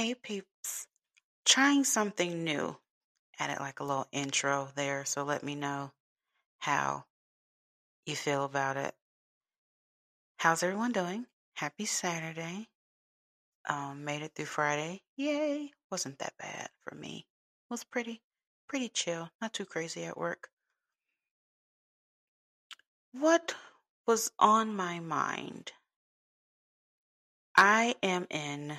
Hey peeps, trying something new. Added like a little intro there, so let me know how you feel about it. How's everyone doing? Happy Saturday. Um, made it through Friday. Yay. Wasn't that bad for me. Was pretty, pretty chill. Not too crazy at work. What was on my mind? I am in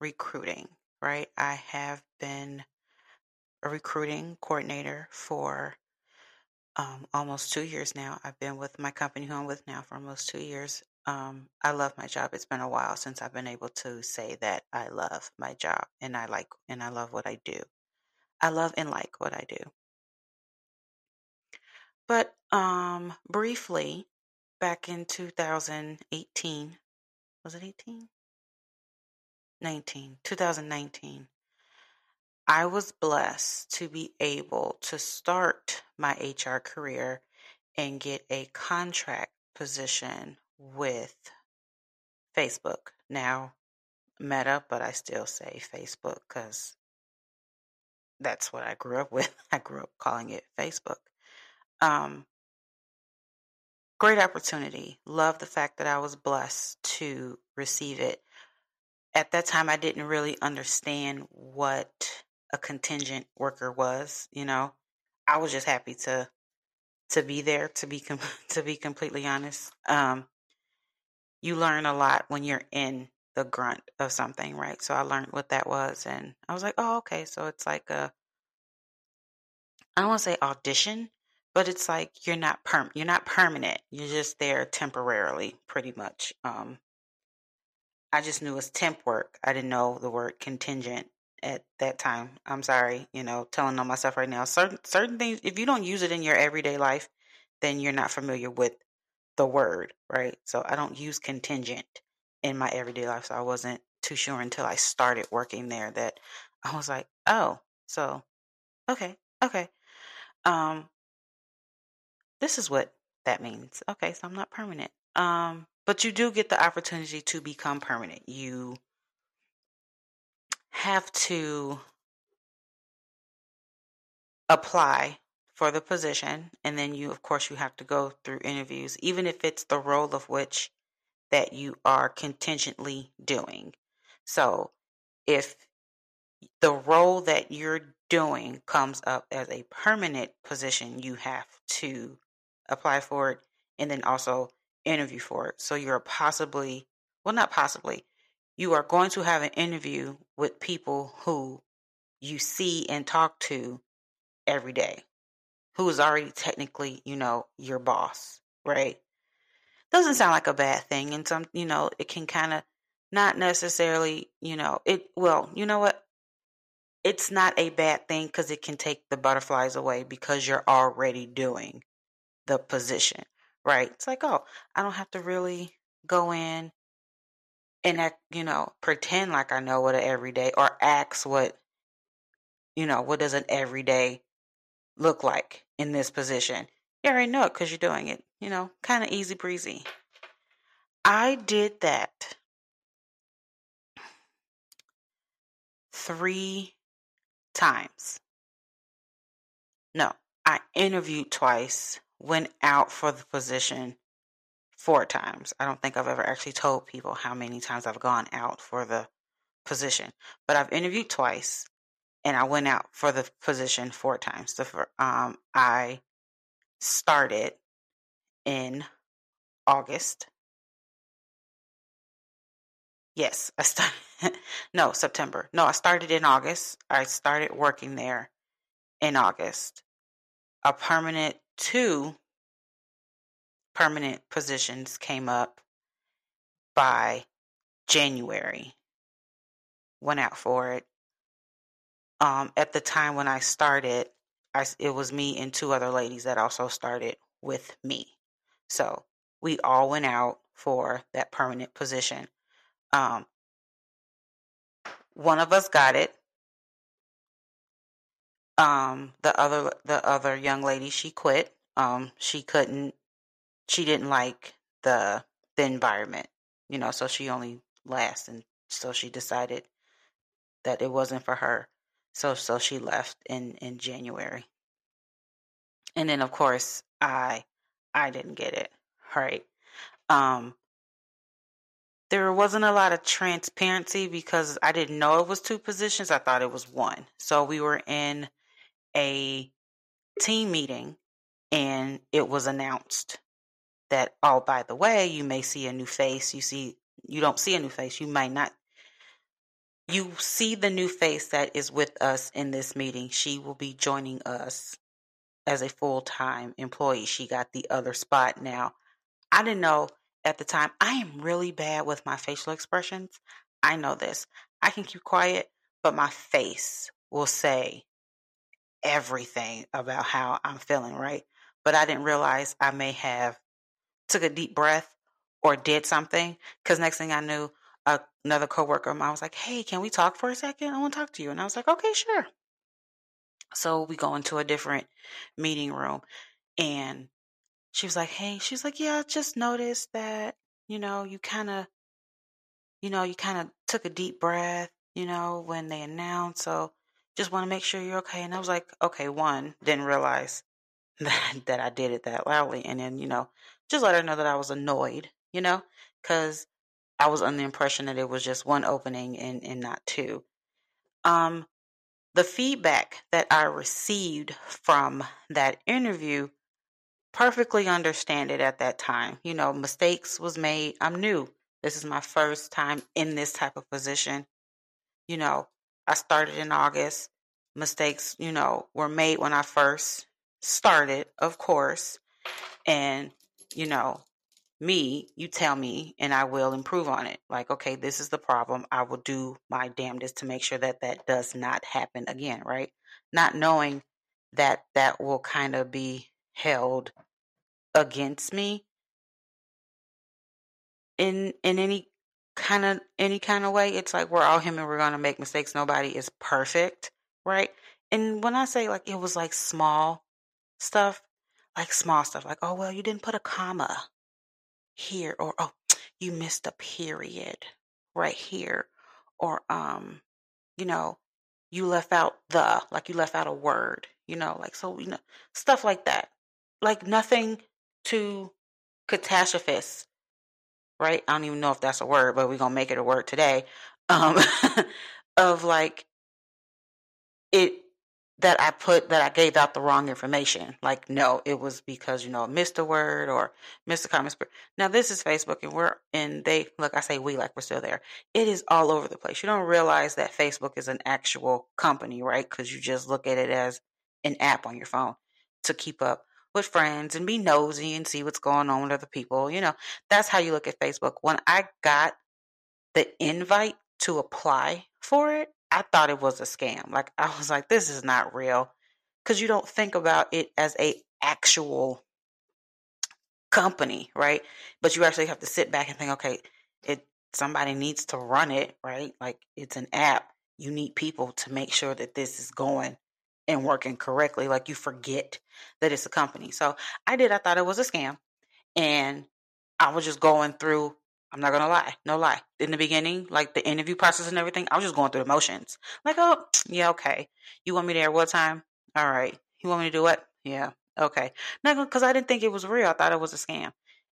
recruiting, right? I have been a recruiting coordinator for um, almost two years now. I've been with my company who I'm with now for almost two years. Um, I love my job. It's been a while since I've been able to say that I love my job and I like and I love what I do. I love and like what I do. But um, briefly, back in 2018, was it 18? 19, 2019, I was blessed to be able to start my HR career and get a contract position with Facebook. Now, Meta, but I still say Facebook because that's what I grew up with. I grew up calling it Facebook. Um, great opportunity. Love the fact that I was blessed to receive it. At that time, I didn't really understand what a contingent worker was. You know, I was just happy to to be there. To be com- to be completely honest, um, you learn a lot when you're in the grunt of something, right? So I learned what that was, and I was like, oh, okay. So it's like a I don't want to say audition, but it's like you're not perm you're not permanent. You're just there temporarily, pretty much. Um, I just knew it was temp work. I didn't know the word contingent at that time. I'm sorry, you know, telling on myself right now. Certain certain things, if you don't use it in your everyday life, then you're not familiar with the word, right? So I don't use contingent in my everyday life. So I wasn't too sure until I started working there that I was like, oh, so okay, okay. Um, this is what that means. Okay, so I'm not permanent. Um, but you do get the opportunity to become permanent. You have to apply for the position and then you of course you have to go through interviews even if it's the role of which that you are contingently doing so if the role that you're doing comes up as a permanent position you have to apply for it and then also interview for it so you're possibly well not possibly you are going to have an interview with people who you see and talk to every day, who is already technically, you know, your boss, right? Doesn't sound like a bad thing. And some, you know, it can kind of not necessarily, you know, it, well, you know what? It's not a bad thing because it can take the butterflies away because you're already doing the position, right? It's like, oh, I don't have to really go in and act, you know, pretend like I know what an everyday or ask what, you know, what does an everyday look like in this position? You already know it because you're doing it, you know, kind of easy breezy. I did that three times. No, I interviewed twice, went out for the position four times. I don't think I've ever actually told people how many times I've gone out for the position, but I've interviewed twice and I went out for the position four times. The um, I started in August. Yes, I started. no, September. No, I started in August. I started working there in August. A permanent two permanent positions came up by January. Went out for it. Um, at the time when I started, I, it was me and two other ladies that also started with me. So we all went out for that permanent position. Um, one of us got it. Um, the other the other young lady she quit. Um, she couldn't she didn't like the the environment, you know, so she only lasts and so she decided that it wasn't for her. So so she left in in January. And then of course I I didn't get it. Right. Um there wasn't a lot of transparency because I didn't know it was two positions. I thought it was one. So we were in a team meeting and it was announced that oh by the way you may see a new face. You see you don't see a new face. You might not you see the new face that is with us in this meeting. She will be joining us as a full-time employee. She got the other spot now. I didn't know at the time. I am really bad with my facial expressions. I know this. I can keep quiet but my face will say everything about how i'm feeling right but i didn't realize i may have took a deep breath or did something. Because next thing I knew, another coworker of mine was like, "Hey, can we talk for a second? I want to talk to you." And I was like, "Okay, sure." So we go into a different meeting room, and she was like, "Hey," she's like, "Yeah, I just noticed that you know you kind of, you know, you kind of took a deep breath, you know, when they announced. So just want to make sure you're okay." And I was like, "Okay." One didn't realize that that I did it that loudly, and then you know just let her know that I was annoyed, you know, because I was under the impression that it was just one opening and, and not two. Um, the feedback that I received from that interview, perfectly understand it at that time. You know, mistakes was made. I'm new. This is my first time in this type of position. You know, I started in August. Mistakes, you know, were made when I first started, of course. And you know, me, you tell me and I will improve on it. Like, okay, this is the problem. I will do my damnedest to make sure that that does not happen again, right? Not knowing that that will kind of be held against me in in any kind of any kind of way. It's like we're all human, we're going to make mistakes. Nobody is perfect, right? And when I say like it was like small stuff, like small stuff like oh well you didn't put a comma here or oh you missed a period right here or um you know you left out the like you left out a word you know like so you know stuff like that like nothing too catastrophist right i don't even know if that's a word but we're gonna make it a word today um of like it that I put that I gave out the wrong information. Like, no, it was because you know missed a word or missed a comment. Now this is Facebook, and we're and they look. I say we like we're still there. It is all over the place. You don't realize that Facebook is an actual company, right? Because you just look at it as an app on your phone to keep up with friends and be nosy and see what's going on with other people. You know, that's how you look at Facebook. When I got the invite to apply for it, I thought it was a scam. Like I was like, this is not real. Cause you don't think about it as a actual company, right? But you actually have to sit back and think, okay, it somebody needs to run it, right? Like it's an app. You need people to make sure that this is going and working correctly. Like you forget that it's a company. So I did, I thought it was a scam. And I was just going through I'm not gonna lie, no lie. In the beginning, like the interview process and everything, I was just going through the motions. Like, oh, yeah, okay. You want me there what time? All right. You want me to do what? Yeah, okay. Not because I didn't think it was real. I thought it was a scam.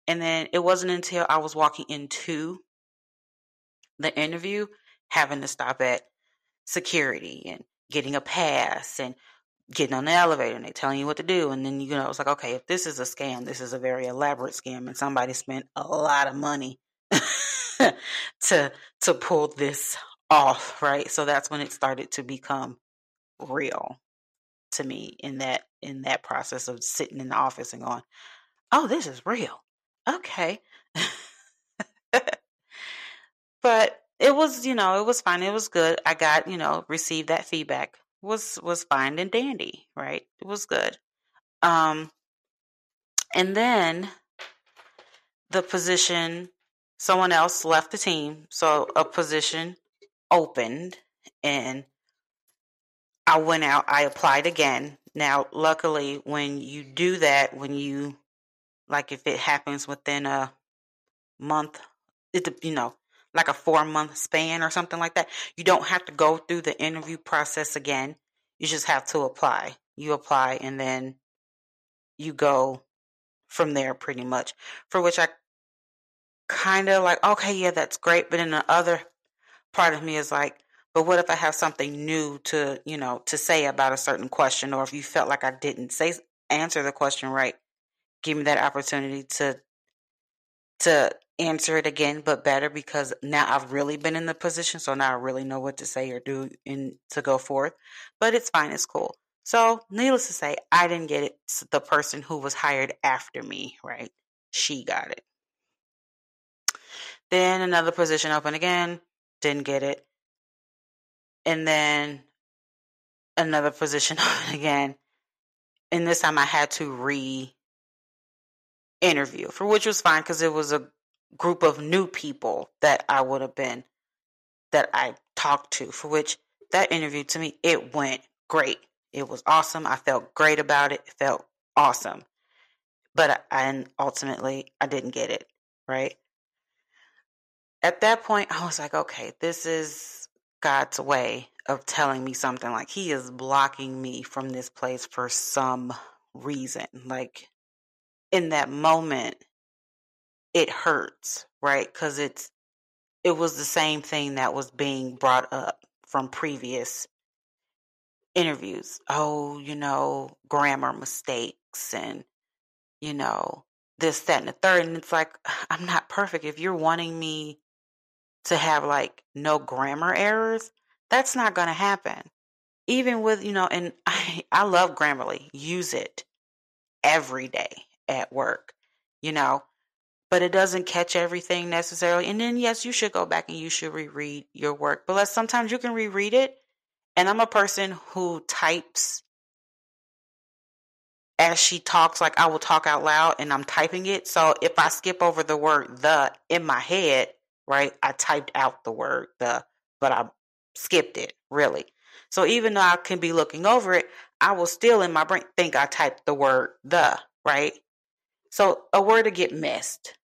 And then it wasn't until I was walking into the interview having to stop at security and getting a pass and getting on the elevator and they telling you what to do and then you know it's like okay if this is a scam this is a very elaborate scam and somebody spent a lot of money to to pull this off, right? So that's when it started to become real to me in that in that process of sitting in the office and going, "Oh, this is real." Okay. but it was, you know, it was fine. It was good. I got, you know, received that feedback. Was was fine and dandy, right? It was good. Um and then the position someone else left the team, so a position opened and I went out, I applied again. Now, luckily, when you do that, when you like if it happens within a month, it you know, like a four month span or something like that. You don't have to go through the interview process again. You just have to apply. You apply and then you go from there pretty much. For which I kind of like, okay, yeah, that's great. But then the other part of me is like, but what if I have something new to, you know, to say about a certain question, or if you felt like I didn't say answer the question right, give me that opportunity to to answer it again, but better because now I've really been in the position, so now I really know what to say or do and to go forth. But it's fine, it's cool. So, needless to say, I didn't get it. The person who was hired after me, right? She got it. Then another position open again, didn't get it. And then another position open again. And this time I had to re interview, for which was fine because it was a group of new people that I would have been, that I talked to, for which that interview to me, it went great. It was awesome. I felt great about it. It felt awesome. But I, and ultimately, I didn't get it, right? At that point, I was like, okay, this is God's way of telling me something. Like, He is blocking me from this place for some reason. Like, in that moment, it hurts, right? Because it's, it was the same thing that was being brought up from previous interviews. Oh, you know, grammar mistakes and, you know, this, that, and the third. And it's like, I'm not perfect. If you're wanting me to have like no grammar errors, that's not going to happen. Even with, you know, and I, I love Grammarly, use it every day at work, you know, but it doesn't catch everything necessarily. And then, yes, you should go back and you should reread your work, but sometimes you can reread it and I'm a person who types as she talks, like I will talk out loud and I'm typing it. So if I skip over the word the in my head, right, I typed out the word the, but I skipped it, really. So even though I can be looking over it, I will still in my brain think I typed the word the, right? So a word to get missed.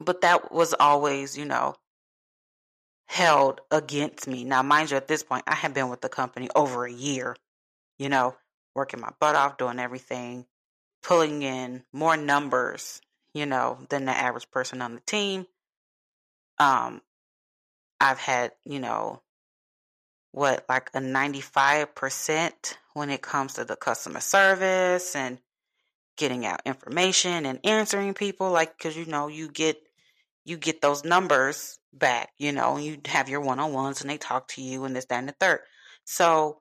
But that was always, you know, held against me. Now, mind you, at this point, I had been with the company over a year, you know, working my butt off, doing everything, pulling in more numbers, you know, than the average person on the team. Um, I've had, you know, what, like a 95% when it comes to the customer service and getting out information and answering people, like, because, you know, you get you get those numbers back, you know, you have your one on ones and they talk to you and this, that, and the third. So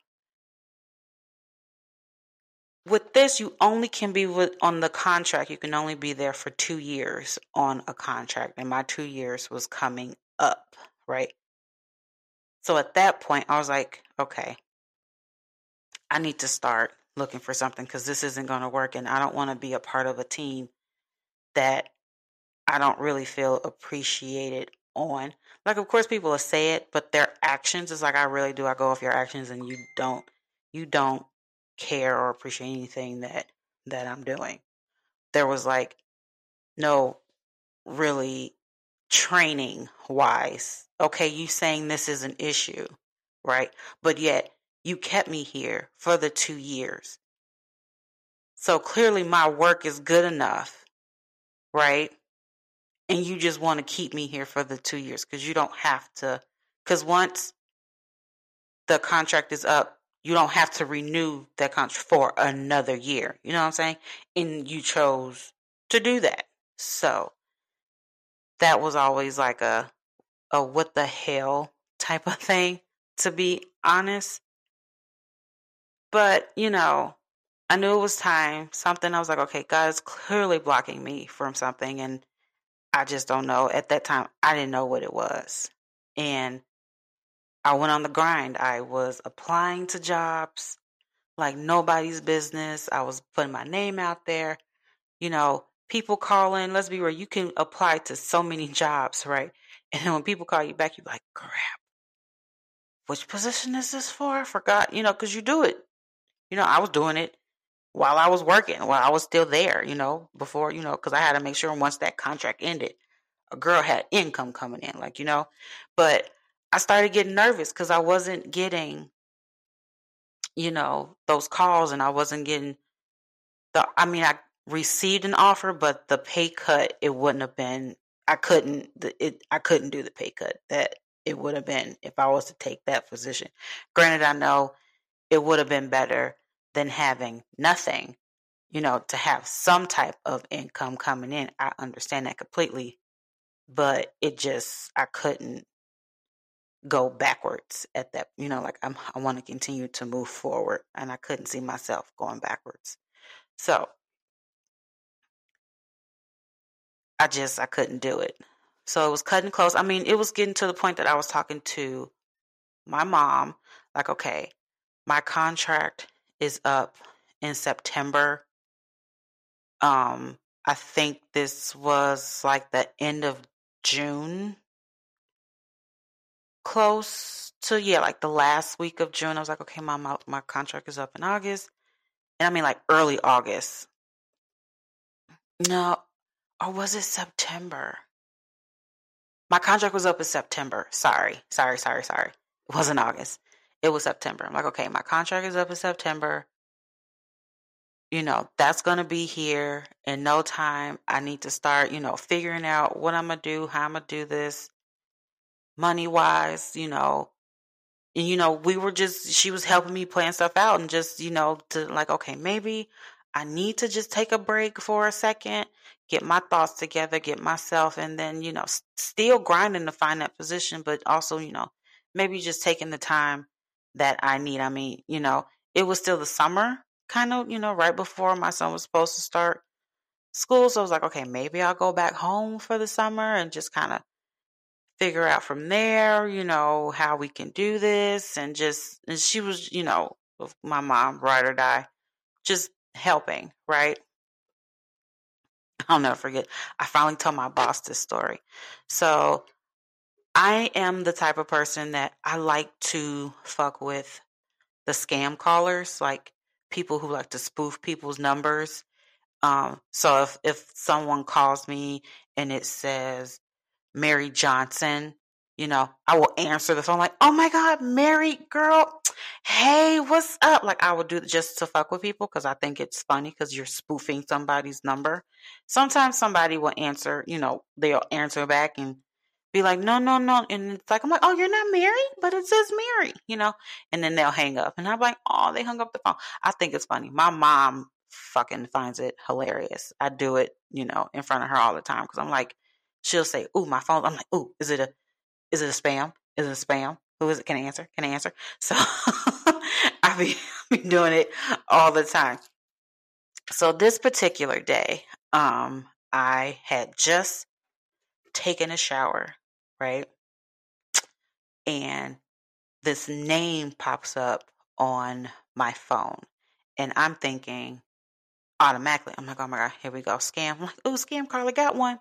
with this, you only can be with, on the contract. You can only be there for two years on a contract. And my two years was coming up, right? So at that point, I was like, okay, I need to start looking for something because this isn't going to work. And I don't want to be a part of a team that I don't really feel appreciated on. Like, of course, people will say it, but their actions is like, I really do. I go off your actions, and you don't, you don't care or appreciate anything that that I'm doing. There was like no really training wise. Okay, you saying this is an issue, right? But yet you kept me here for the two years. So clearly my work is good enough, right? and you just want to keep me here for the two years because you don't have to because once the contract is up you don't have to renew that contract for another year you know what i'm saying and you chose to do that so that was always like a a what the hell type of thing to be honest but you know i knew it was time something i was like okay god is clearly blocking me from something and I just don't know. At that time, I didn't know what it was. And I went on the grind. I was applying to jobs like nobody's business. I was putting my name out there. You know, people calling. Let's be real. You can apply to so many jobs, right? And then when people call you back, you're like, crap. Which position is this for? I forgot, you know, because you do it. You know, I was doing it while I was working, while I was still there, you know, before, you know, because I had to make sure once that contract ended, a girl had income coming in, like, you know. But I started getting nervous because I wasn't getting, you know, those calls and I wasn't getting the, I mean, I received an offer, but the pay cut, it wouldn't have been, I couldn't, it, I couldn't do the pay cut that it would have been if I was to take that position. Granted, I know it would have been better than having nothing, you know, to have some type of income coming in. I understand that completely, but it just, I couldn't go backwards at that, you know, like I'm, I want to continue to move forward and I couldn't see myself going backwards. So I just, I couldn't do it. So it was cutting close. I mean, it was getting to the point that I was talking to my mom, like, okay, my contract is up in September. Um, I think this was like the end of June. Close to yeah, like the last week of June. I was like, okay, my, my contract is up in August. And I mean like early August. No, or was it September? My contract was up in September. Sorry, sorry, sorry, sorry. It wasn't August. It was September. I'm like, okay, my contract is up in September. You know, that's going to be here in no time. I need to start, you know, figuring out what I'm going to do, how I'm going to do this money wise, you know. And, you know, we were just, she was helping me plan stuff out and just, you know, to like, okay, maybe I need to just take a break for a second get my thoughts together, get myself, and then, you know, still grinding to find that position, but also, you know, maybe just taking the time that I need. I mean, you know, it was still the summer, kind of, you know, right before my son was supposed to start school. So I was like, okay, maybe I'll go back home for the summer and just kind of figure out from there, you know, how we can do this. And just, and she was, you know, my mom, ride or die, just helping, right? I'll never forget. I finally told my boss this story. So I am the type of person that I like to fuck with the scam callers, like people who like to spoof people's numbers. Um, so if if someone calls me and it says Mary Johnson, you know, I will answer the phone like, "Oh my God, Mary, girl, hey, what's up?" Like I will do just to fuck with people because I think it's funny because you're spoofing somebody's number. Sometimes somebody will answer, you know, they'll answer back and be like, "No, no, no," and it's like I'm like, "Oh, you're not married, but it says married, you know, and then they'll hang up, and I'm like, "Oh, they hung up the phone." I think it's funny. My mom fucking finds it hilarious. I do it, you know, in front of her all the time because I'm like, she'll say, "Ooh, my phone." I'm like, "Ooh, is it a is it a spam? Is it a spam? Who is it? Can I answer? Can I answer? So I be, be doing it all the time. So this particular day, um, I had just taken a shower, right? And this name pops up on my phone. And I'm thinking automatically, I'm like, oh my God, here we go. Scam. I'm like, oh, scam, Carla got one.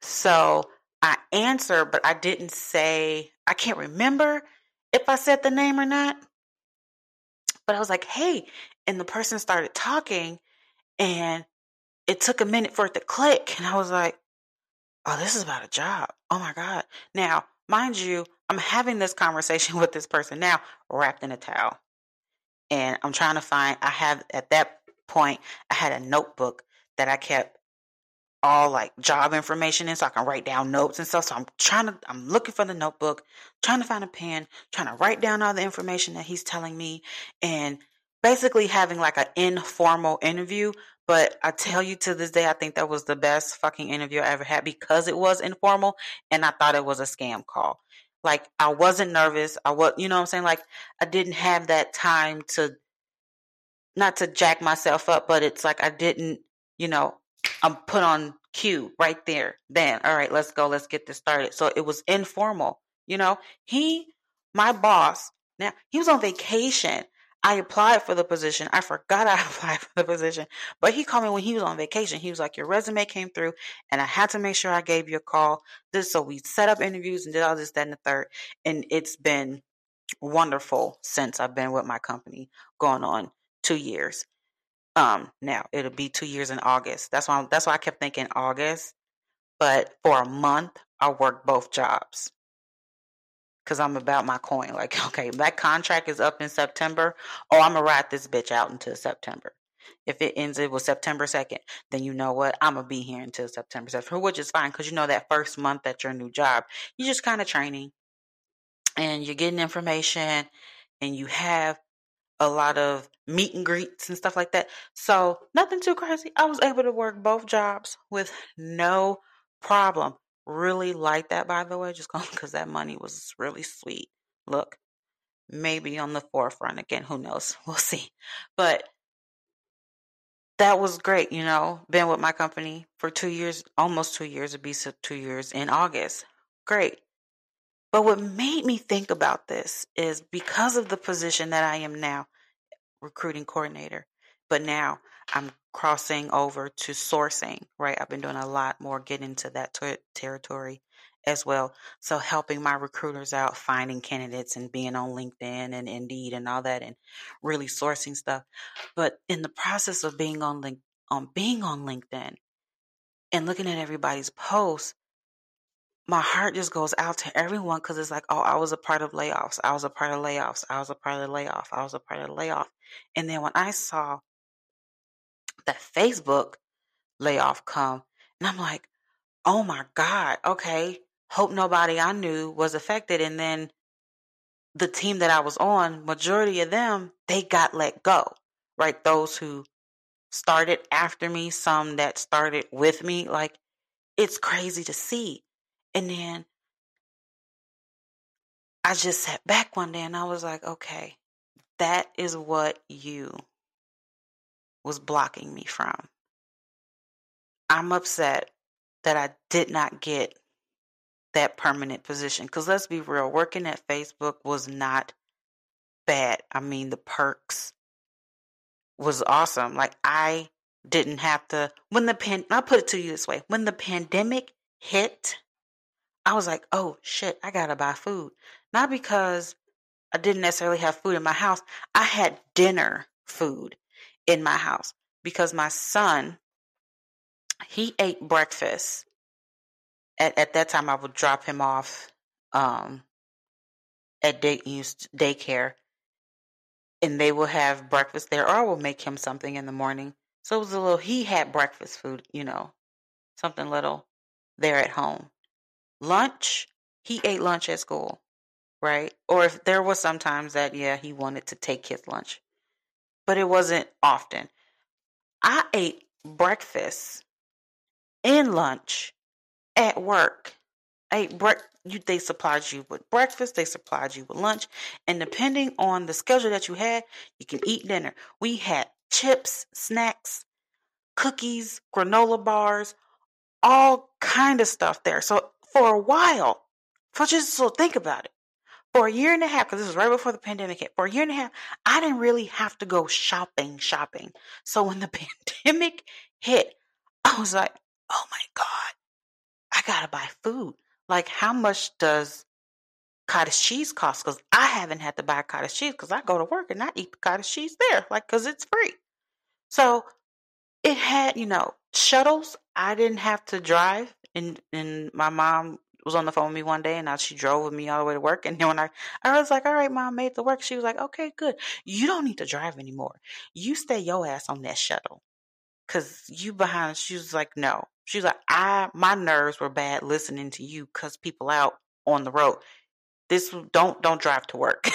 So I answered, but I didn't say, I can't remember if I said the name or not. But I was like, hey, and the person started talking, and it took a minute for it to click. And I was like, oh, this is about a job. Oh my God. Now, mind you, I'm having this conversation with this person now wrapped in a towel. And I'm trying to find, I have at that point, I had a notebook that I kept all like job information in so I can write down notes and stuff. So I'm trying to, I'm looking for the notebook, trying to find a pen, trying to write down all the information that he's telling me and basically having like an informal interview. But I tell you to this day, I think that was the best fucking interview I ever had because it was informal and I thought it was a scam call. Like I wasn't nervous. I was, you know what I'm saying? Like I didn't have that time to, not to jack myself up, but it's like I didn't, you know, I'm put on cue right there. Then, all right, let's go. Let's get this started. So it was informal. You know, he, my boss, now he was on vacation. I applied for the position. I forgot I applied for the position, but he called me when he was on vacation. He was like, "Your resume came through, and I had to make sure I gave you a call." This, so we set up interviews and did all this, that, and the third, and it's been wonderful since I've been with my company, going on two years. Um, now it'll be two years in August. That's why I'm, that's why I kept thinking August, but for a month I worked both jobs because I'm about my coin. Like, okay, that contract is up in September. Oh, I'm gonna ride this bitch out until September. If it ends it was September 2nd, then you know what? I'm gonna be here until September 7th, which is fine because you know that first month at your new job, you're just kind of training and you're getting information and you have a lot of meet and greets and stuff like that. So nothing too crazy. I was able to work both jobs with no problem. Really like that, by the way, just because that money was really sweet. Look, maybe on the forefront again. Who knows? We'll see. But that was great. You know, been with my company for two years, almost two years. It'd be two years in August. Great. But what made me think about this is because of the position that I am now, recruiting coordinator, but now I'm crossing over to sourcing, right? I've been doing a lot more getting into that ter- territory as well. So helping my recruiters out, finding candidates and being on LinkedIn and Indeed and all that and really sourcing stuff. But in the process of being on link on being on LinkedIn and looking at everybody's posts, my heart just goes out to everyone because it's like, oh, I was a part of layoffs. I was a part of layoffs. I was a part of the layoff. I was a part of the layoff. And then when I saw that Facebook layoff come, and I'm like, oh my God, okay. Hope nobody I knew was affected. And then the team that I was on, majority of them, they got let go, right? Those who started after me, some that started with me. Like, it's crazy to see. And then I just sat back one day and I was like, okay, that is what you was blocking me from. I'm upset that I did not get that permanent position. Because let's be real, working at Facebook was not bad. I mean, the perks was awesome. Like, I didn't have to, when the pan, I'll put it to you this way when the pandemic hit, I was like, oh shit, I gotta buy food. Not because I didn't necessarily have food in my house, I had dinner food in my house because my son, he ate breakfast. At, at that time, I would drop him off um, at day, daycare and they will have breakfast there, or I will make him something in the morning. So it was a little, he had breakfast food, you know, something little there at home. Lunch, he ate lunch at school, right? Or if there was sometimes that, yeah, he wanted to take his lunch, but it wasn't often. I ate breakfast and lunch at work. I ate break. They supplied you with breakfast, they supplied you with lunch, and depending on the schedule that you had, you can eat dinner. We had chips, snacks, cookies, granola bars, all kind of stuff there. So for a while, for just so think about it, for a year and a half, because this was right before the pandemic hit, for a year and a half, I didn't really have to go shopping, shopping. So when the pandemic hit, I was like, oh my God, I gotta buy food. Like, how much does cottage cheese cost? Because I haven't had to buy cottage cheese because I go to work and I eat the cottage cheese there, like, because it's free. So it had, you know, shuttles. I didn't have to drive and and my mom was on the phone with me one day and now she drove with me all the way to work and then when I I was like, All right, mom made the work, she was like, Okay, good. You don't need to drive anymore. You stay your ass on that shuttle. Cause you behind she was like, No. She was like, I my nerves were bad listening to you cause people out on the road. This don't don't drive to work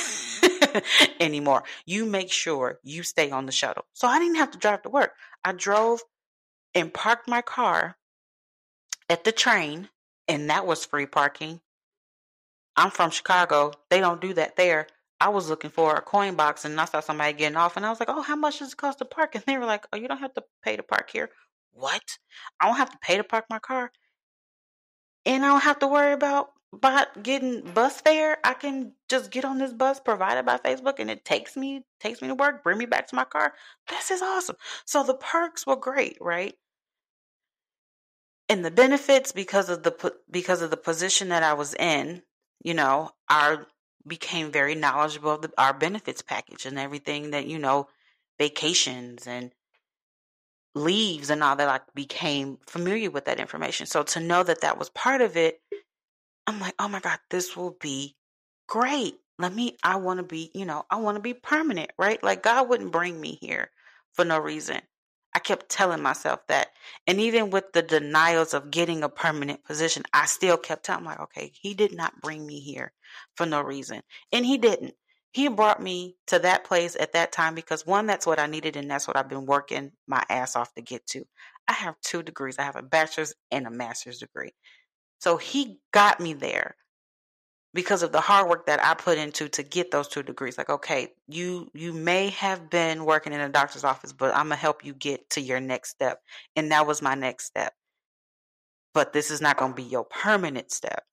anymore. You make sure you stay on the shuttle. So I didn't have to drive to work. I drove and parked my car at the train, and that was free parking. I'm from Chicago. They don't do that there. I was looking for a coin box and I saw somebody getting off and I was like, Oh, how much does it cost to park? And they were like, Oh, you don't have to pay to park here. What? I don't have to pay to park my car. And I don't have to worry about getting bus fare. I can just get on this bus provided by Facebook and it takes me takes me to work, bring me back to my car. This is awesome. So the perks were great, right? And the benefits because of the because of the position that I was in, you know, I became very knowledgeable of the, our benefits package and everything that you know, vacations and leaves and all that. I became familiar with that information. So to know that that was part of it, I'm like, oh my God, this will be great. Let me, I want to be, you know, I want to be permanent, right? Like God wouldn't bring me here for no reason. I kept telling myself that. And even with the denials of getting a permanent position, I still kept telling like, okay, he did not bring me here for no reason. And he didn't. He brought me to that place at that time because one, that's what I needed, and that's what I've been working my ass off to get to. I have two degrees. I have a bachelor's and a master's degree. So he got me there because of the hard work that I put into to get those two degrees. Like, okay, you you may have been working in a doctor's office, but I'm gonna help you get to your next step. And that was my next step. But this is not gonna be your permanent step.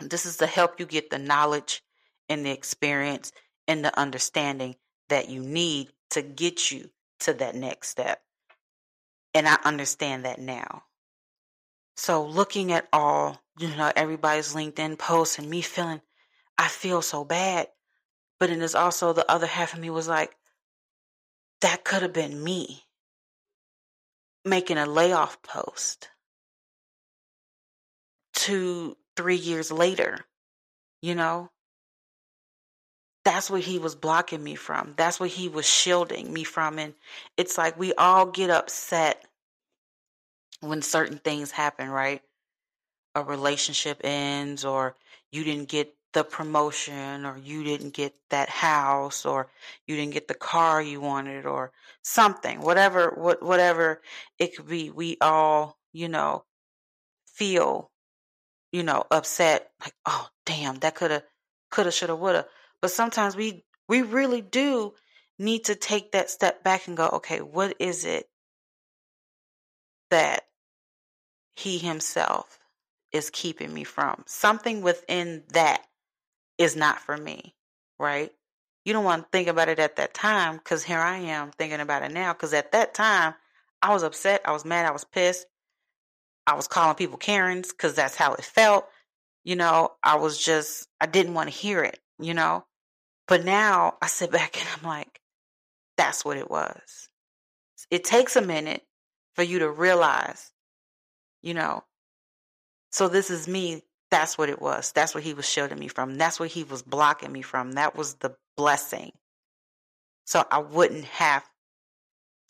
This is to help you get the knowledge and the experience and the understanding that you need to get you to that next step. And I understand that now. So looking at all, you know, everybody's LinkedIn posts and me feeling, I feel so bad. But then there's also the other half of me was like, that could have been me making a layoff post two, three years later, you know? That's what he was blocking me from. That's what he was shielding me from. And it's like we all get upset when certain things happen, right? A relationship ends, or you didn't get the promotion, or you didn't get that house, or you didn't get the car you wanted, or something, whatever, what, whatever it could be. We all, you know, feel, you know, upset, like, oh, damn, that could have, could have, should have, would have. But sometimes we, we really do need to take that step back and go, okay, what is it that he himself is keeping me from. Something within that is not for me, right? You don't want to think about it at that time because here I am thinking about it now. Because at that time, I was upset, I was mad, I was pissed. I was calling people Karens because that's how it felt. You know, I was just, I didn't want to hear it, you know? But now I sit back and I'm like, that's what it was. It takes a minute for you to realize you know. So this is me. That's what it was. That's what he was shielding me from. That's what he was blocking me from. That was the blessing. So I wouldn't have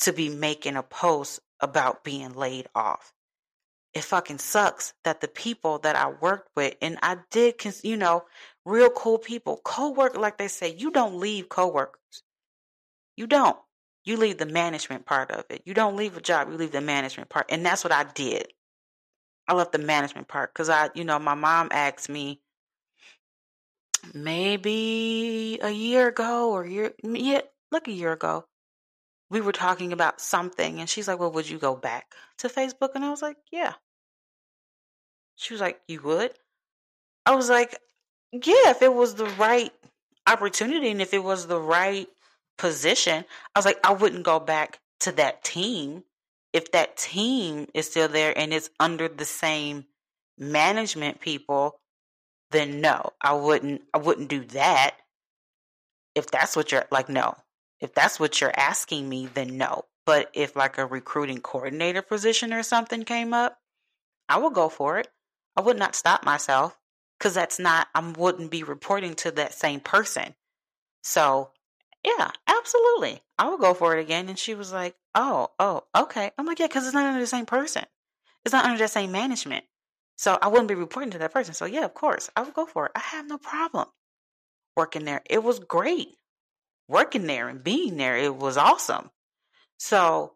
to be making a post about being laid off. It fucking sucks that the people that I worked with, and I did, you know, real cool people, co-work, like they say, you don't leave co-workers. You don't. You leave the management part of it. You don't leave a job, you leave the management part. And that's what I did. I left the management part because I, you know, my mom asked me maybe a year ago or year, yeah, look a year ago. We were talking about something, and she's like, "Well, would you go back to Facebook?" And I was like, "Yeah." She was like, "You would?" I was like, "Yeah, if it was the right opportunity and if it was the right position." I was like, "I wouldn't go back to that team." If that team is still there and it's under the same management people, then no, I wouldn't I wouldn't do that. If that's what you're like no. If that's what you're asking me, then no. But if like a recruiting coordinator position or something came up, I would go for it. I would not stop myself because that's not I wouldn't be reporting to that same person. So yeah, absolutely. I would go for it again. And she was like, oh, oh, okay. I'm like, yeah, because it's not under the same person. It's not under the same management. So I wouldn't be reporting to that person. So yeah, of course, I would go for it. I have no problem working there. It was great working there and being there. It was awesome. So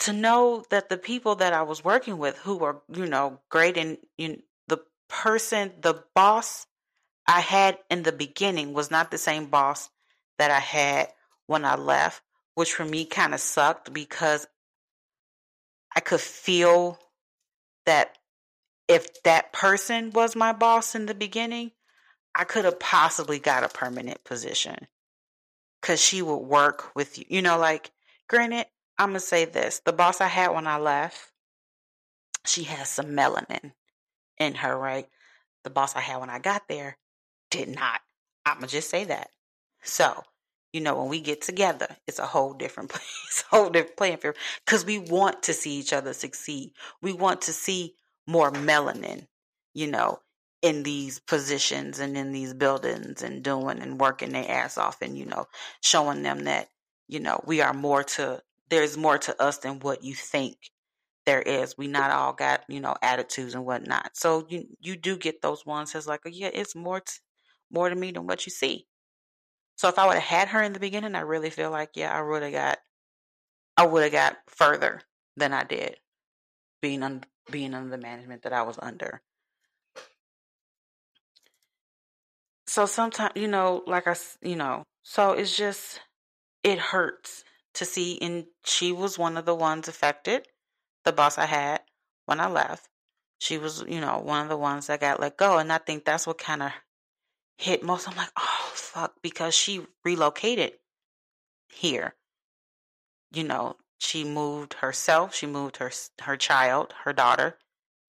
to know that the people that I was working with who were, you know, great and you know, the person, the boss I had in the beginning was not the same boss that I had when I left, which for me kind of sucked because I could feel that if that person was my boss in the beginning, I could have possibly got a permanent position because she would work with you. You know, like, granted, I'm going to say this the boss I had when I left, she has some melanin in her, right? The boss I had when I got there did not. I'm going to just say that. So, you know, when we get together, it's a whole different place, whole different playing field because we want to see each other succeed. We want to see more melanin you know, in these positions and in these buildings and doing and working their ass off and, you know, showing them that, you know, we are more to, there's more to us than what you think there is. We not all got, you know, attitudes and whatnot. So you, you do get those ones that's like, oh, yeah, it's more, t- more to me than what you see. So if I would have had her in the beginning, I really feel like, yeah, I would have got, I would have got further than I did being on being under the management that I was under. So sometimes, you know, like I, you know, so it's just, it hurts to see. And she was one of the ones affected, the boss I had when I left. She was, you know, one of the ones that got let go. And I think that's what kind of hit most. I'm like, oh, fuck, because she relocated here. You know, she moved herself, she moved her her child, her daughter,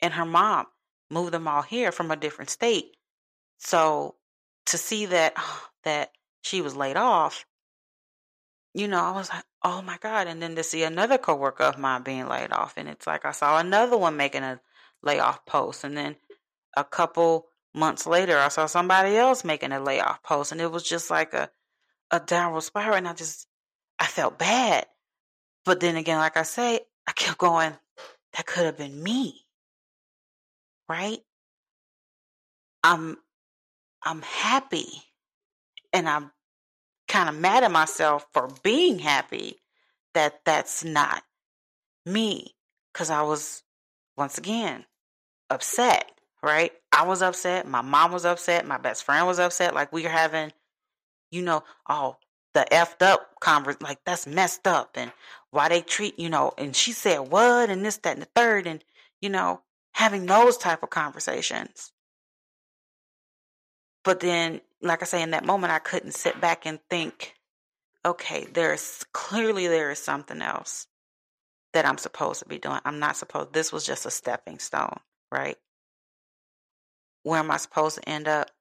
and her mom. Moved them all here from a different state. So to see that that she was laid off, you know, I was like, oh my god! And then to see another coworker of mine being laid off, and it's like I saw another one making a layoff post, and then a couple months later, I saw somebody else making a layoff post, and it was just like a a downward spiral, and I just I felt bad. But then again, like I say, I kept going. That could have been me, right? I'm I'm happy and I'm kind of mad at myself for being happy that that's not me because I was once again upset, right? I was upset. My mom was upset. My best friend was upset. Like we were having, you know, oh, the effed up convers like that's messed up and why they treat, you know, and she said what and this, that, and the third, and you know, having those type of conversations. But then, like I say, in that moment, I couldn't sit back and think, okay, there's clearly there is something else that I'm supposed to be doing. I'm not supposed, this was just a stepping stone, right? Where am I supposed to end up?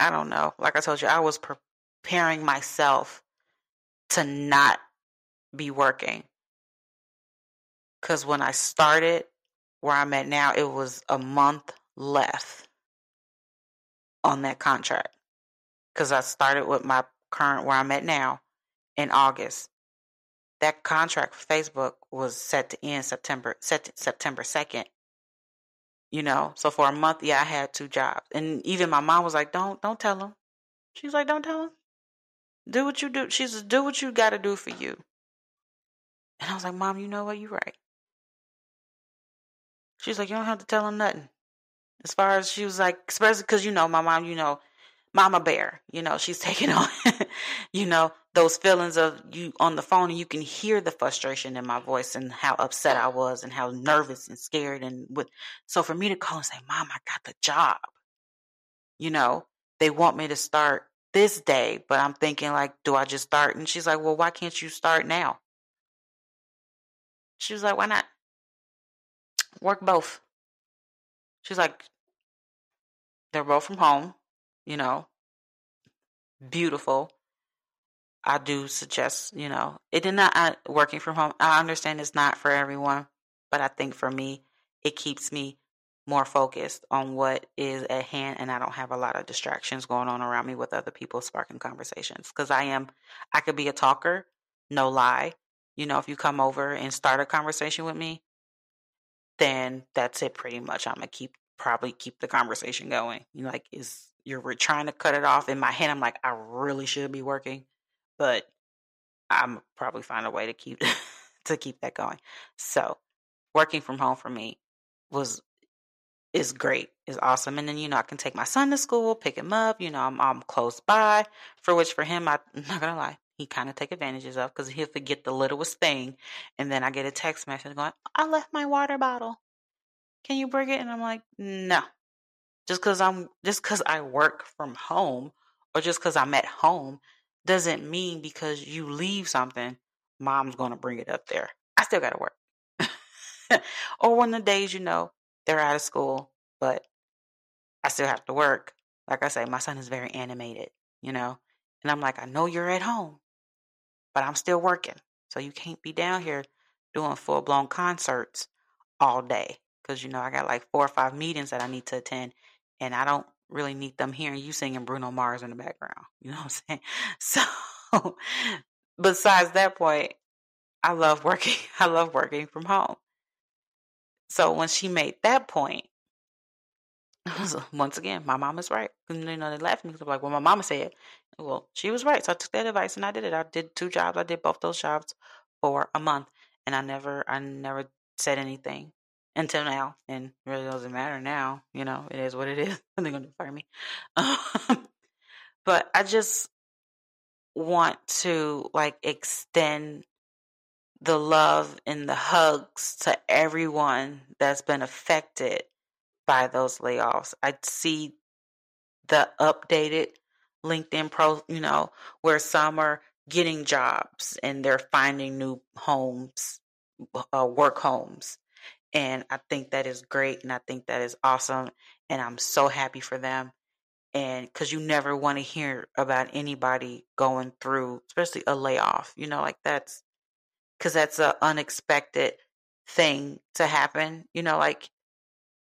I don't know. Like I told you, I was preparing myself to not be working. Because when I started where I'm at now, it was a month left on that contract because I started with my current where I'm at now in August. That contract for Facebook was set to end September set September second. You know, so for a month, yeah, I had two jobs, and even my mom was like, "Don't, don't tell him." She's like, "Don't tell him. Do what you do." she's "Do what you got to do for you." And I was like, "Mom, you know what? You're right." She's like, "You don't have to tell him nothing." As far as she was like, especially because you know my mom, you know, Mama Bear, you know, she's taking on, you know, those feelings of you on the phone, and you can hear the frustration in my voice and how upset I was and how nervous and scared and with. So for me to call and say, "Mom, I got the job," you know, they want me to start this day, but I'm thinking like, do I just start? And she's like, well, why can't you start now? She was like, why not? Work both. She's like, they're both from home, you know, mm-hmm. beautiful. I do suggest, you know, it did not working from home. I understand it's not for everyone, but I think for me, it keeps me more focused on what is at hand, and I don't have a lot of distractions going on around me with other people sparking conversations. Because I am, I could be a talker, no lie. You know, if you come over and start a conversation with me, then that's it pretty much. I'm gonna keep probably keep the conversation going. You know, like is you're trying to cut it off. In my head, I'm like, I really should be working, but I'm probably find a way to keep to keep that going. So working from home for me was is great, is awesome. And then you know I can take my son to school, pick him up. You know I'm I'm close by. For which for him, I, I'm not gonna lie, he kind of take advantages of because he'll forget the littlest thing, and then I get a text message going, "I left my water bottle. Can you bring it?" And I'm like, "No." Just because I'm just because I work from home or just because I'm at home doesn't mean because you leave something, mom's gonna bring it up there. I still gotta work. or when the days you know they're out of school, but I still have to work. Like I say, my son is very animated, you know, and I'm like, I know you're at home, but I'm still working. So you can't be down here doing full blown concerts all day because you know I got like four or five meetings that I need to attend, and I don't really need them hearing you singing Bruno Mars in the background. You know what I'm saying? So, besides that point, I love working. I love working from home. So when she made that point, once again, my mom is right. You know, they laughed at me because I'm like, well, my mama said, well, she was right. So I took that advice and I did it. I did two jobs. I did both those jobs for a month, and I never, I never said anything until now. And really doesn't matter now. You know, it is what it is. They're gonna fire me. but I just want to like extend the love and the hugs to everyone that's been affected by those layoffs. I see the updated LinkedIn pro, you know, where some are getting jobs and they're finding new homes, uh, work homes. And I think that is great and I think that is awesome. And I'm so happy for them. And because you never want to hear about anybody going through, especially a layoff, you know, like that's because that's an unexpected thing to happen. You know, like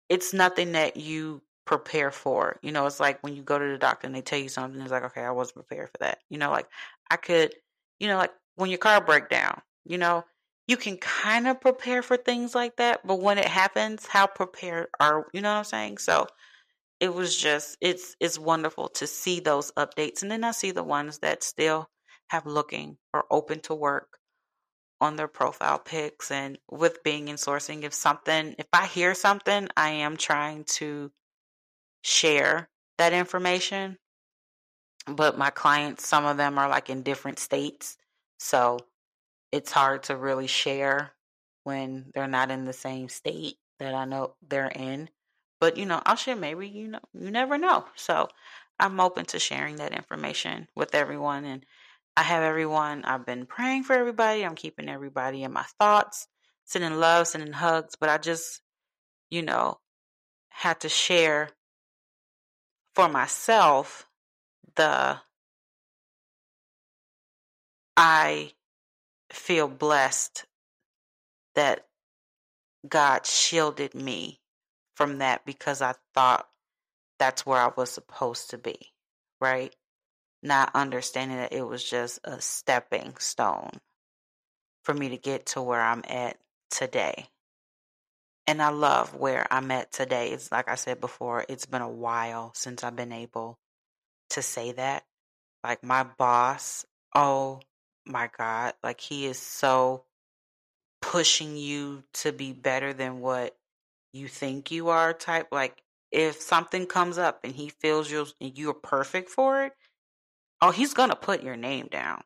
it's nothing that you prepare for. You know, it's like when you go to the doctor and they tell you something, it's like, okay, I wasn't prepared for that. You know, like I could, you know, like when your car break down, you know, you can kind of prepare for things like that, but when it happens, how prepared are you know what I'm saying? So it was just it's it's wonderful to see those updates and then I see the ones that still have looking or open to work on their profile pics and with being in sourcing if something if i hear something i am trying to share that information but my clients some of them are like in different states so it's hard to really share when they're not in the same state that i know they're in but you know i'll share maybe you know you never know so i'm open to sharing that information with everyone and I have everyone. I've been praying for everybody. I'm keeping everybody in my thoughts, sending love, sending hugs. But I just, you know, had to share for myself the I feel blessed that God shielded me from that because I thought that's where I was supposed to be, right? not understanding that it was just a stepping stone for me to get to where I'm at today. And I love where I'm at today. It's like I said before, it's been a while since I've been able to say that. Like my boss, oh my God, like he is so pushing you to be better than what you think you are type like if something comes up and he feels you're you're perfect for it oh, he's going to put your name down.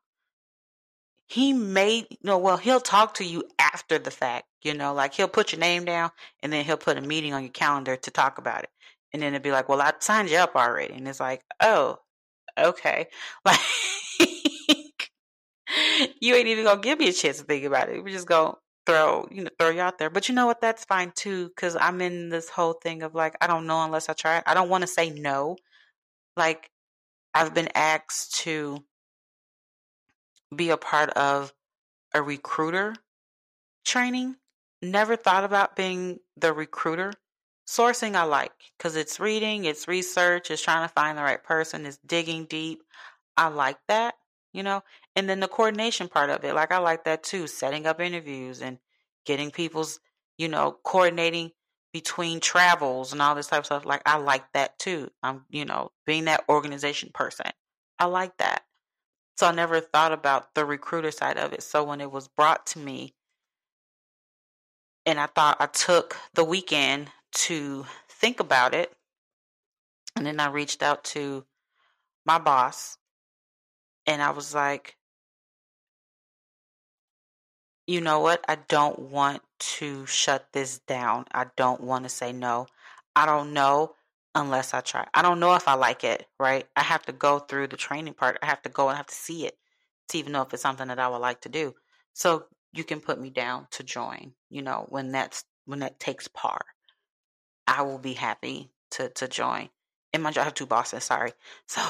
He may, you know, well, he'll talk to you after the fact, you know, like he'll put your name down and then he'll put a meeting on your calendar to talk about it. And then it'd be like, well, I signed you up already. And it's like, oh, okay. Like, you ain't even gonna give me a chance to think about it. We're just gonna throw, you know, throw you out there. But you know what? That's fine too, because I'm in this whole thing of like, I don't know unless I try. I don't want to say no. Like, I've been asked to be a part of a recruiter training. Never thought about being the recruiter. Sourcing I like because it's reading, it's research, it's trying to find the right person, it's digging deep. I like that, you know. And then the coordination part of it, like I like that too, setting up interviews and getting people's, you know, coordinating between travels and all this type of stuff. Like I like that too. I'm, you know, being that organization person. I like that. So I never thought about the recruiter side of it. So when it was brought to me, and I thought I took the weekend to think about it, and then I reached out to my boss, and I was like, you know what? I don't want to shut this down. I don't want to say no. I don't know unless I try. I don't know if I like it, right? I have to go through the training part. I have to go and have to see it to even know if it's something that I would like to do. So you can put me down to join, you know, when that's when that takes par. I will be happy to to join. And mind you, I have two bosses, sorry. So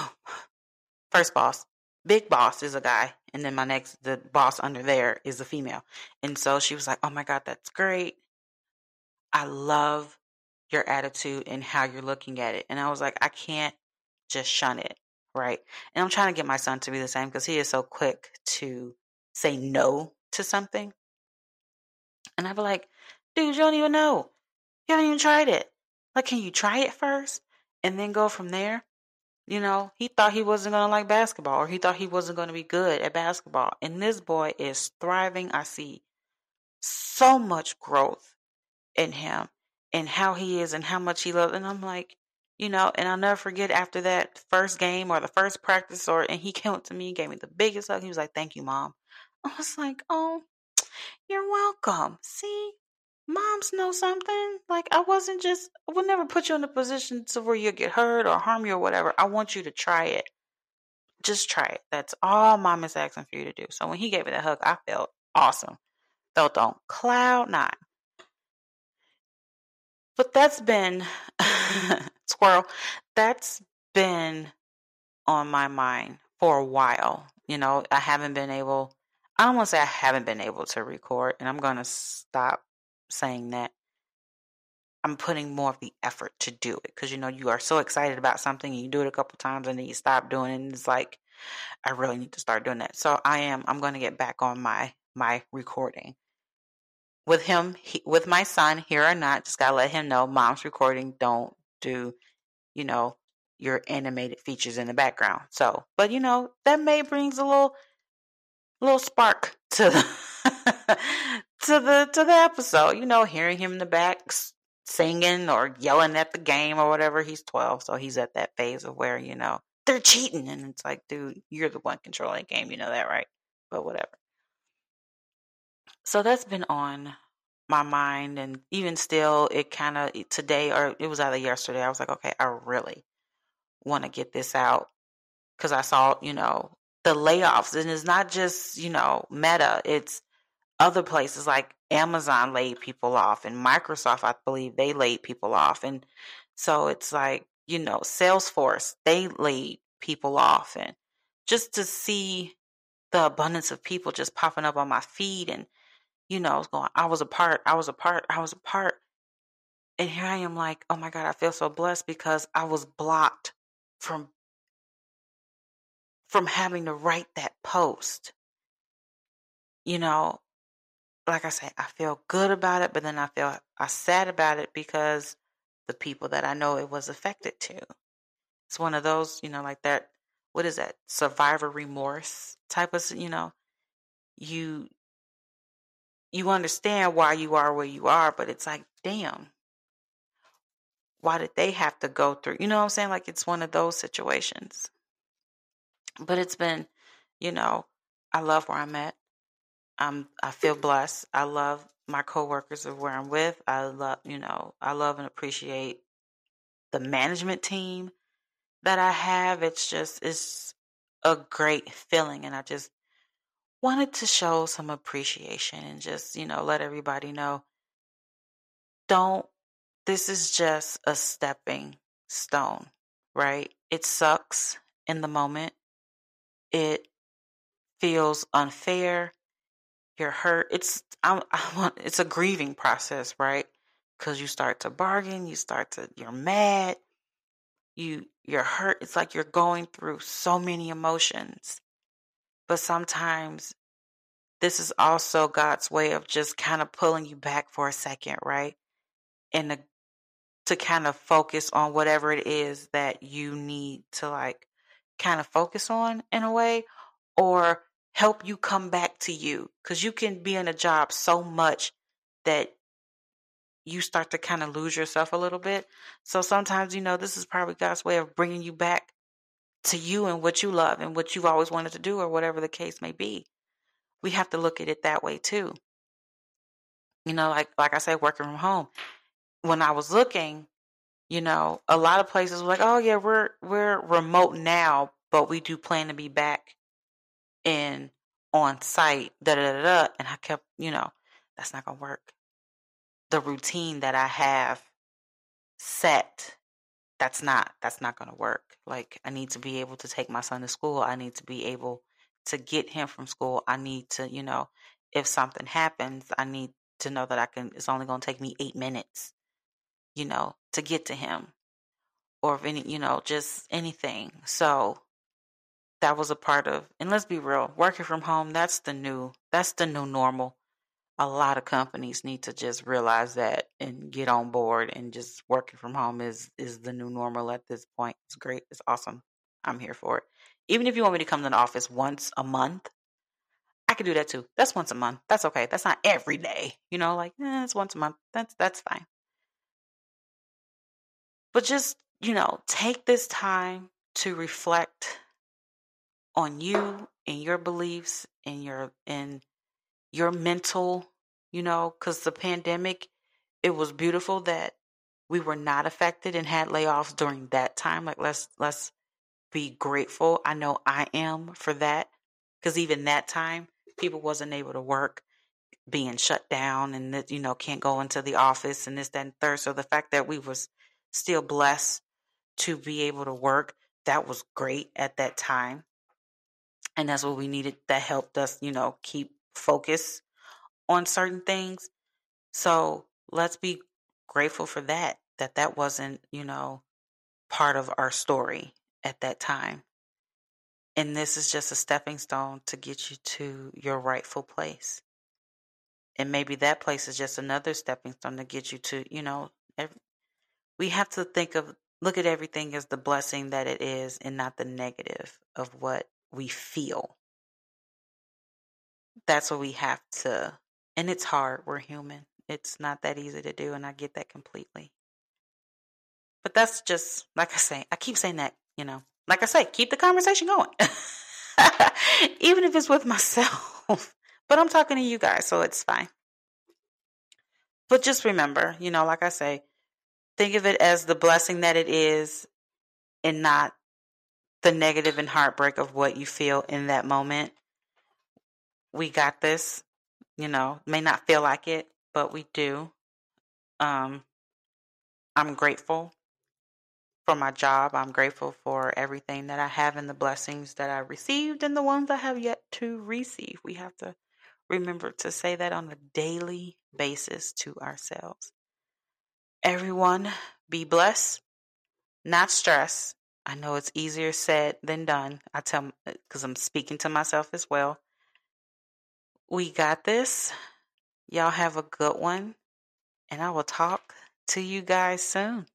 first boss, big boss is a guy and then my next the boss under there is a female and so she was like oh my god that's great I love your attitude and how you're looking at it. And I was like, I can't just shun it. Right. And I'm trying to get my son to be the same because he is so quick to say no to something. And I'd be like, dude, you don't even know. You haven't even tried it. Like, can you try it first and then go from there? You know, he thought he wasn't going to like basketball or he thought he wasn't going to be good at basketball. And this boy is thriving. I see so much growth in him and how he is and how much he loves. And I'm like, you know, and I'll never forget after that first game or the first practice or and he came up to me and gave me the biggest hug. He was like, Thank you, mom. I was like, Oh, you're welcome. See, moms know something. Like I wasn't just I would never put you in a position to where you get hurt or harm you or whatever. I want you to try it. Just try it. That's all mom is asking for you to do. So when he gave me that hug, I felt awesome. Felt on cloud nine. But that's been squirrel. That's been on my mind for a while. You know, I haven't been able I don't want to say I haven't been able to record, and I'm going to stop saying that. I'm putting more of the effort to do it because you know you are so excited about something and you do it a couple times and then you stop doing it and it's like I really need to start doing that. So I am I'm going to get back on my my recording with him he, with my son here or not. Just gotta let him know mom's recording. Don't do you know your animated features in the background. So, but you know that may brings a little little spark to the to the to the episode. You know, hearing him in the back singing or yelling at the game or whatever. He's twelve, so he's at that phase of where you know they're cheating, and it's like, dude, you're the one controlling the game. You know that, right? But whatever. So that's been on my mind, and even still, it kind of today or it was either yesterday. I was like, okay, I really want to get this out because I saw, you know, the layoffs, and it's not just you know Meta. It's other places like Amazon laid people off, and Microsoft, I believe, they laid people off, and so it's like you know Salesforce, they laid people off, and just to see the abundance of people just popping up on my feed, and you know, I was going, I was a part, I was a part, I was a part, and here I am, like, oh my god, I feel so blessed because I was blocked from from having to write that post. You know, like I say, I feel good about it, but then I feel I sad about it because the people that I know it was affected to. It's one of those, you know, like that. What is that? Survivor remorse type of, you know, you you understand why you are where you are, but it's like, damn, why did they have to go through? You know what I'm saying? Like it's one of those situations. But it's been, you know, I love where I'm at. I'm I feel blessed. I love my coworkers of where I'm with. I love, you know, I love and appreciate the management team that I have. It's just it's a great feeling and I just wanted to show some appreciation and just, you know, let everybody know don't this is just a stepping stone, right? It sucks in the moment. It feels unfair. You're hurt. It's I, I want it's a grieving process, right? Because you start to bargain, you start to you're mad, you you're hurt. It's like you're going through so many emotions. But sometimes this is also God's way of just kind of pulling you back for a second, right? And to, to kind of focus on whatever it is that you need to like kind of focus on in a way or help you come back to you because you can be in a job so much that you start to kind of lose yourself a little bit. So sometimes, you know, this is probably God's way of bringing you back to you and what you love and what you've always wanted to do or whatever the case may be. We have to look at it that way too. You know, like like I said, working from home. When I was looking, you know, a lot of places were like, "Oh yeah, we're we're remote now, but we do plan to be back in on site." Da da da da. And I kept, you know, that's not gonna work. The routine that I have set, that's not that's not gonna work. Like I need to be able to take my son to school. I need to be able to get him from school. I need to, you know, if something happens, I need to know that I can, it's only going to take me eight minutes, you know, to get to him or if any, you know, just anything. So that was a part of, and let's be real, working from home, that's the new, that's the new normal. A lot of companies need to just realize that and get on board and just working from home is, is the new normal at this point. It's great. It's awesome. I'm here for it. Even if you want me to come to the office once a month, I could do that too. That's once a month. That's okay. That's not every day. You know, like eh, it's once a month. That's that's fine. But just you know, take this time to reflect on you and your beliefs and your and your mental, you know, cuz the pandemic it was beautiful that we were not affected and had layoffs during that time. Like let's let's be grateful. I know I am for that cuz even that time people wasn't able to work being shut down and that you know can't go into the office and this that and third so the fact that we was still blessed to be able to work that was great at that time and that's what we needed that helped us you know keep focus on certain things so let's be grateful for that that that wasn't you know part of our story at that time and this is just a stepping stone to get you to your rightful place. And maybe that place is just another stepping stone to get you to, you know, every, we have to think of, look at everything as the blessing that it is and not the negative of what we feel. That's what we have to, and it's hard. We're human. It's not that easy to do, and I get that completely. But that's just, like I say, I keep saying that, you know, like I say, keep the conversation going. Even if it's with myself. but I'm talking to you guys, so it's fine. But just remember, you know, like I say, think of it as the blessing that it is and not the negative and heartbreak of what you feel in that moment. We got this, you know, may not feel like it, but we do. Um, I'm grateful for my job. I'm grateful for everything that I have and the blessings that I received and the ones I have yet to receive. We have to remember to say that on a daily basis to ourselves. Everyone, be blessed, not stress. I know it's easier said than done. I tell because uh, I'm speaking to myself as well. We got this. Y'all have a good one, and I will talk to you guys soon.